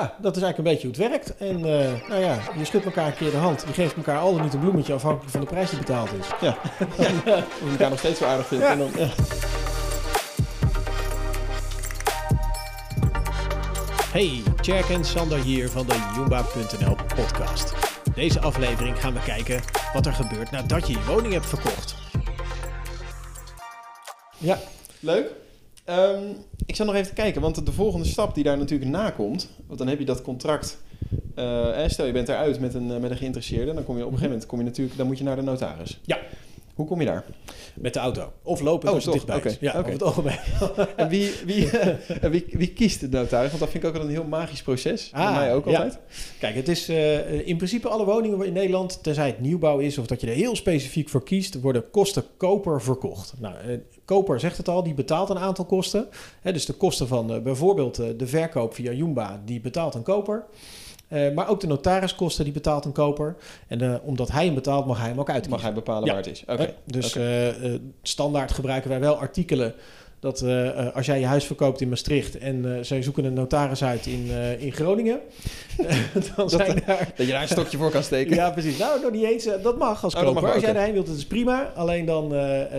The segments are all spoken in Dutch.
Ja, dat is eigenlijk een beetje hoe het werkt. En uh, nou ja, je schudt elkaar een keer de hand. Je geeft elkaar al dan niet een bloemetje afhankelijk van de prijs die betaald is. Ja, ja. of je elkaar nog steeds zo aardig vindt. Ja. En dan, ja. Hey, Tjerk en Sander hier van de Joomba.nl podcast. Deze aflevering gaan we kijken wat er gebeurt nadat je je woning hebt verkocht. Ja, leuk. Ehm, ik zal nog even kijken, want de volgende stap die daar natuurlijk na komt, want dan heb je dat contract. eh, stel je bent eruit met een, eh, met een geïnteresseerde, dan kom je op een gegeven moment kom je natuurlijk, dan moet je naar de notaris. Ja. Hoe kom je daar? Met de auto. Of lopen Oh, het toch? dichtbij. Oké, Ja, over het algemeen. En wie, wie, en wie, wie kiest de notaris? Want dat vind ik ook wel een heel magisch proces. Voor Ah, mij ook ja. altijd. Kijk, het is eh, in principe alle woningen in Nederland, tenzij het nieuwbouw is of dat je er heel specifiek voor kiest, worden kosten koper verkocht. Nou, eh, koper zegt het al, die betaalt een aantal kosten. Hè, dus de kosten van eh, bijvoorbeeld eh, de verkoop via Joomba, die betaalt een koper. Eh, maar ook de notariskosten, die betaalt een koper. En eh, omdat hij hem betaalt, mag hij hem ook uitkiezen. Mag hij bepalen Ja. waar het is? Oké. Dus eh, standaard gebruiken wij wel artikelen dat eh, eh, als jij je huis verkoopt in Maastricht en eh, zij zoeken een notaris uit in, in Groningen, dan zijn daar... Dat je daar een stokje voor kan steken. Ja, precies. Nou, nog niet eens. Dat mag als Oh, dat koper. mag als jij erheen wilt, dat is prima. Alleen dan,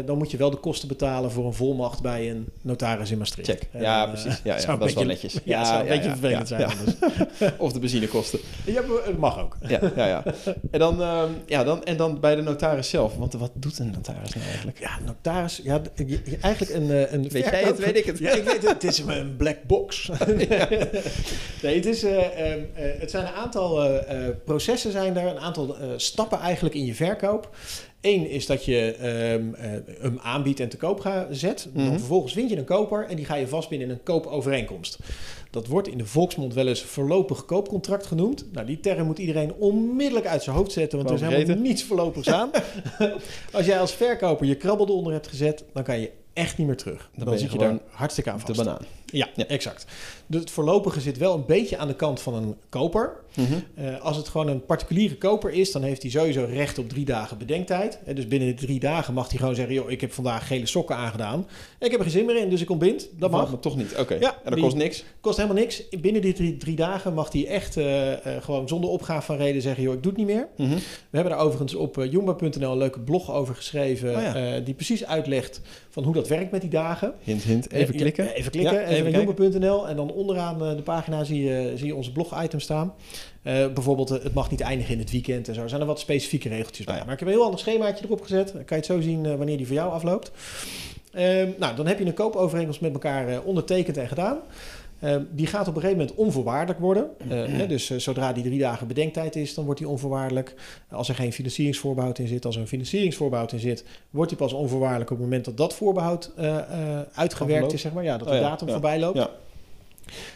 dan moet je wel de kosten betalen voor een volmacht bij een notaris in Maastricht. Check. En, Ja, precies. Ja, ja, dat is wel netjes. Ja, zou een beetje vervelend zijn. anders. Of de benzinekosten. Ja, het mag ook. Ja, ja, ja. En dan, ehm, ja, dan, en dan bij de notaris zelf. Want wat doet een notaris nou eigenlijk? Ja, notaris. Ja, eigenlijk een, een Weet jij het? Weet ik het? Ja, ik weet het. Het is een black box. nee, het, is, eh, ehm, eh, het zijn een aantal eh, processen, zijn er, een aantal eh, stappen eigenlijk in je verkoop. Eén is dat je ehm, eh, hem aanbiedt en te koop gaat zet. Mhm. Dan vervolgens vind je een koper en die ga je vastbinden in een koopovereenkomst. Dat wordt in de volksmond wel eens voorlopig koopcontract genoemd. Nou, die term moet iedereen onmiddellijk uit zijn hoofd zetten, want er is helemaal niets voorlopigs aan. als jij als verkoper je krabbel eronder hebt gezet, dan kan je echt niet meer terug. Dan, ben je zit je gewoon daar hartstikke aan De vast. banaan. Ja, Ja. exact. Dus het voorlopige zit wel een beetje aan de kant van een koper. Eh, als het gewoon een particuliere koper is, dan heeft hij sowieso recht op drie dagen bedenktijd. Eh, dus binnen de drie dagen mag hij gewoon zeggen: joh, ik heb vandaag gele sokken aangedaan. Ik heb er geen zin meer in, dus ik ontbind. Dat mag. Maar toch niet. Oké. Ja, en dat die- kost niks. Kost helemaal niks. Binnen die drie, drie dagen mag hij echt eh, gewoon zonder opgave van reden zeggen: joh, ik doe het niet meer. Mhm. We hebben daar overigens op Joomba.nl een leuke blog over geschreven. Oh ja. die precies uitlegt van hoe dat werkt met die dagen. Hint, hint. Even klikken. ja, even klikken. Ja, Joomba.nl. En dan onderaan eh, de pagina zie je, zie je onze blog-item staan. Eh, bijvoorbeeld, eh, het mag niet eindigen in het weekend en zo. Er zijn er wat specifieke regeltjes bij. Ja. Maar ik heb een heel ander schemaatje erop gezet. Dan kan je het zo zien eh, wanneer die voor jou afloopt. Ehm, nou, dan heb je een koopovereenkomst met elkaar eh, ondertekend en gedaan. Ehm, die gaat op een gegeven moment onvoorwaardelijk worden. Eh, hè, dus eh, zodra die drie dagen bedenktijd is, dan wordt die onvoorwaardelijk. Als er geen financieringsvoorbehoud in zit, als er een financieringsvoorbehoud in zit, wordt die pas onvoorwaardelijk op het moment dat dat voorbehoud eh, eh, uitgewerkt is, zeg maar. Ja, dat Oh de datum ja, voorbij loopt. ja.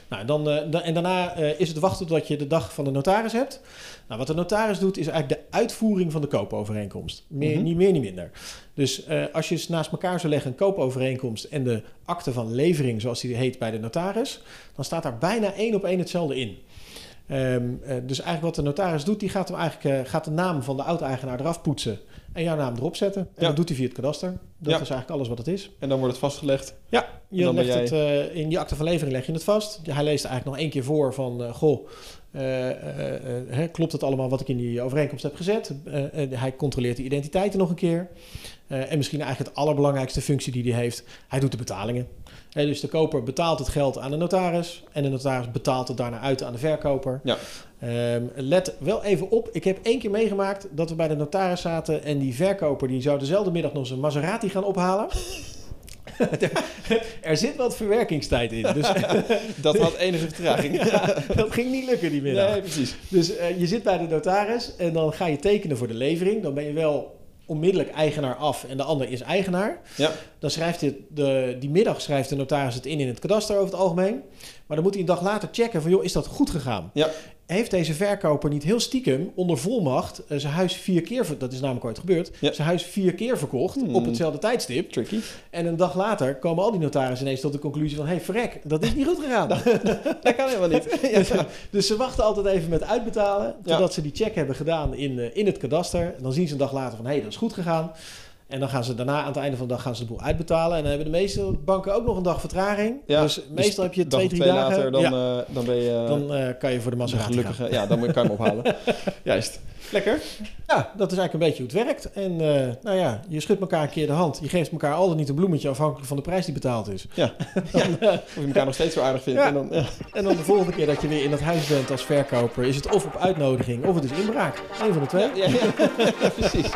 Nou, dan, eh, en daarna eh, is het wachten tot je de dag van de notaris hebt. Nou, wat de notaris doet, is eigenlijk de uitvoering van de koopovereenkomst. Meer, Mhm. Niet meer, niet minder. Dus eh, als je eens naast elkaar zou leggen een koopovereenkomst en de akte van levering, zoals die heet bij de notaris, dan staat daar bijna één op één hetzelfde in. Ehm, eh, dus eigenlijk wat de notaris doet, die gaat, hem eigenlijk, gaat de naam van de oud-eigenaar eraf poetsen en jouw naam erop zetten. En Ja. dat doet hij via het kadaster. Dat Ja. is eigenlijk alles wat het is. En dan wordt het vastgelegd. Ja, je legt het, eh, in je akte van levering leg je het vast. Hij leest eigenlijk nog één keer voor van, eh, goh, klopt het allemaal wat ik in die overeenkomst heb gezet? Eh, eh, hij controleert de identiteiten nog een keer. Eh, en misschien eigenlijk het allerbelangrijkste functie die hij heeft, hij doet de betalingen. Dus de koper betaalt het geld aan de notaris en de notaris betaalt het daarna uit aan de verkoper. Ja. Ehm, let wel even op, ik heb één keer meegemaakt dat we bij de notaris zaten en die verkoper die zou dezelfde middag nog zijn Maserati gaan ophalen. er zit wat verwerkingstijd in. Dus Dat had enige vertraging. ja, dat ging niet lukken die middag. Nee, precies. Dus eh, je zit bij de notaris en dan ga je tekenen voor de levering. Dan ben je wel onmiddellijk eigenaar af en de ander is eigenaar. Ja. Dan schrijft hij de, die middag schrijft de notaris het in in het kadaster over het algemeen. Maar dan moet hij een dag later checken van, joh, is dat goed gegaan? Ja. Heeft deze verkoper niet heel stiekem onder volmacht eh, zijn huis vier keer, dat is namelijk ooit gebeurd, Ja. zijn huis vier keer verkocht Hmm. op hetzelfde tijdstip. Tricky. En een dag later komen al die notarissen ineens tot de conclusie van... hé, hey, verrek, dat is niet goed gegaan. Dat kan helemaal niet. Dus, dus ze wachten altijd even met uitbetalen... totdat Ja. ze die check hebben gedaan in, eh, in het kadaster. En dan zien ze een dag later van... hé, hey, dat is goed gegaan. En dan gaan ze daarna aan het einde van de dag gaan ze de boel uitbetalen. En dan hebben de meeste banken ook nog een dag vertraging. Ja, dus meestal heb je twee, drie twee dagen. later, dan, ja, eh, dan ben je... dan eh, kan je voor de gaan. gelukkige... Ja, dan moet- kan je hem ophalen. Juist. Lekker. Ja, dat is eigenlijk een beetje hoe het werkt. En eh, nou ja, je schudt elkaar een keer de hand. Je geeft elkaar altijd niet een bloemetje afhankelijk van de prijs die betaald is. Ja. Dan, eh, Of je elkaar nog steeds zo aardig vindt. Ja. En dan, en dan de volgende keer dat je weer in dat huis bent als verkoper, is het of op uitnodiging of het is inbraak. Eén van de twee. Ja. precies.